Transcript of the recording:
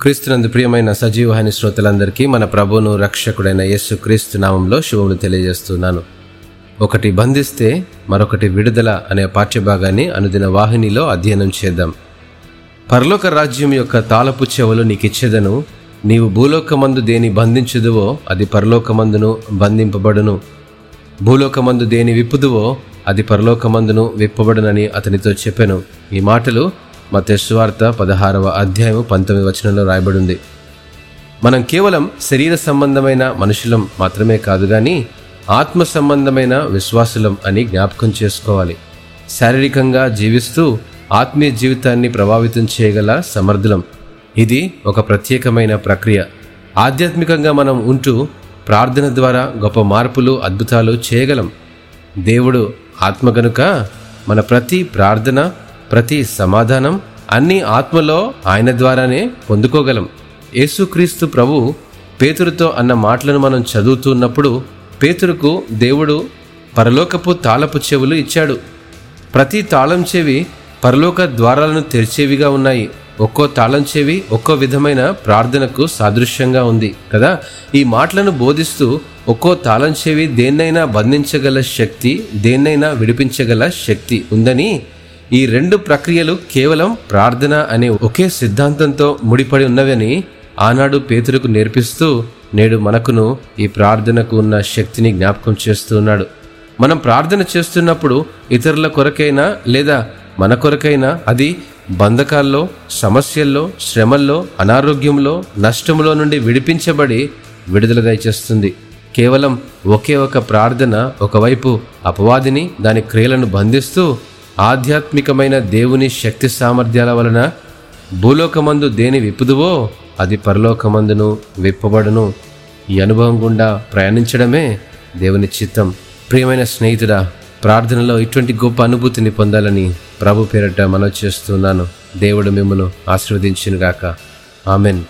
క్రీస్తునందు ప్రియమైన సజీవహాని శ్రోతలందరికీ మన ప్రభువును రక్షకుడైన యేసు క్రీస్తు నామంలో శుభములు తెలియజేస్తున్నాను. ఒకటి బంధిస్తే మరొకటి విడుదల అనే పాఠ్యభాగాన్ని అనుదిన వాహినిలో అధ్యయనం చేద్దాం. పరలోక రాజ్యం యొక్క తాళపు చెవులు నీకిచ్చేదను నీవు భూలోకమందు దేని బంధించుదువో అది పరలోకమందును బంధింపబడును. భూలోకమందు దేని విప్పుదువో అది పరలోకమందును విప్పబడునని అతనితో చెప్పెను. ఈ మాటలు మతేశ్వార్త పదహారవ అధ్యాయం పంతొమ్మిది వచనంలో రాయబడి ఉంది మనం కేవలం శరీర సంబంధమైన మనుషులం మాత్రమే కాదు కానీ ఆత్మ సంబంధమైన విశ్వాసులం అని జ్ఞాపకం చేసుకోవాలి. శారీరకంగా జీవిస్తూ ఆత్మీయ జీవితాన్ని ప్రభావితం చేయగల సమర్థులం. ఇది ఒక ప్రత్యేకమైన ప్రక్రియ. ఆధ్యాత్మికంగా మనం ఉంటూ ప్రార్థన ద్వారా గొప్ప మార్పులు అద్భుతాలు చేయగలం. దేవుడు ఆత్మ గనుక మన ప్రతి ప్రార్థన ప్రతి సమాధానం అన్ని ఆత్మలో ఆయన ద్వారానే పొందుకోగలం. యేసుక్రీస్తు ప్రభు పేతురుతో అన్న మాటలను మనం చదువుతున్నప్పుడు పేతురుకు దేవుడు పరలోకపు తాళపు చెవులు ఇచ్చాడు. ప్రతి తాళం చెవి పరలోక ద్వారాలను తెరిచేవిగా ఉన్నాయి. ఒక్కో తాళం చెవి ఒక్కో విధమైన ప్రార్థనకు సాదృశ్యంగా ఉంది కదా? ఈ మాటలను బోధిస్తూ ఒక్కో తాళం చెవి దేన్నైనా బంధించగల శక్తి దేన్నైనా విడిపించగల శక్తి ఉందని ఈ రెండు ప్రక్రియలు కేవలం ప్రార్థన అనే ఒకే సిద్ధాంతంతో ముడిపడి ఉన్నవని ఆనాడు పేతురుకు నేర్పిస్తూ నేడు మనకును ఈ ప్రార్థనకు ఉన్న శక్తిని జ్ఞాపకం చేస్తున్నాడు. మనం ప్రార్థన చేస్తున్నప్పుడు ఇతరుల కొరకైనా లేదా మన కొరకైనా అది బంధకాల్లో సమస్యల్లో శ్రమల్లో అనారోగ్యంలో నష్టంలో నుండి విడిపించబడి విడుదల దయచేస్తుంది. కేవలం ఒకే ఒక ప్రార్థన ఒకవైపు అపవాదిని దాని క్రియలను బంధిస్తూ ఆధ్యాత్మికమైన దేవుని శక్తి సామర్థ్యాల వలన భూలోకమందు దేని విప్పుదువో అది పరలోకమందును విప్పబడును. ఈ అనుభవం గుండా ప్రయాణించడమే దేవుని చిత్తం. ప్రియమైన స్నేహితుడా ప్రార్థనలో ఇటువంటి గొప్ప అనుభూతిని పొందాలని ప్రభు పేరట మనవి చేస్తున్నాను. దేవుడు మిమ్మను ఆశీర్వదించినగాక. ఆమెన్.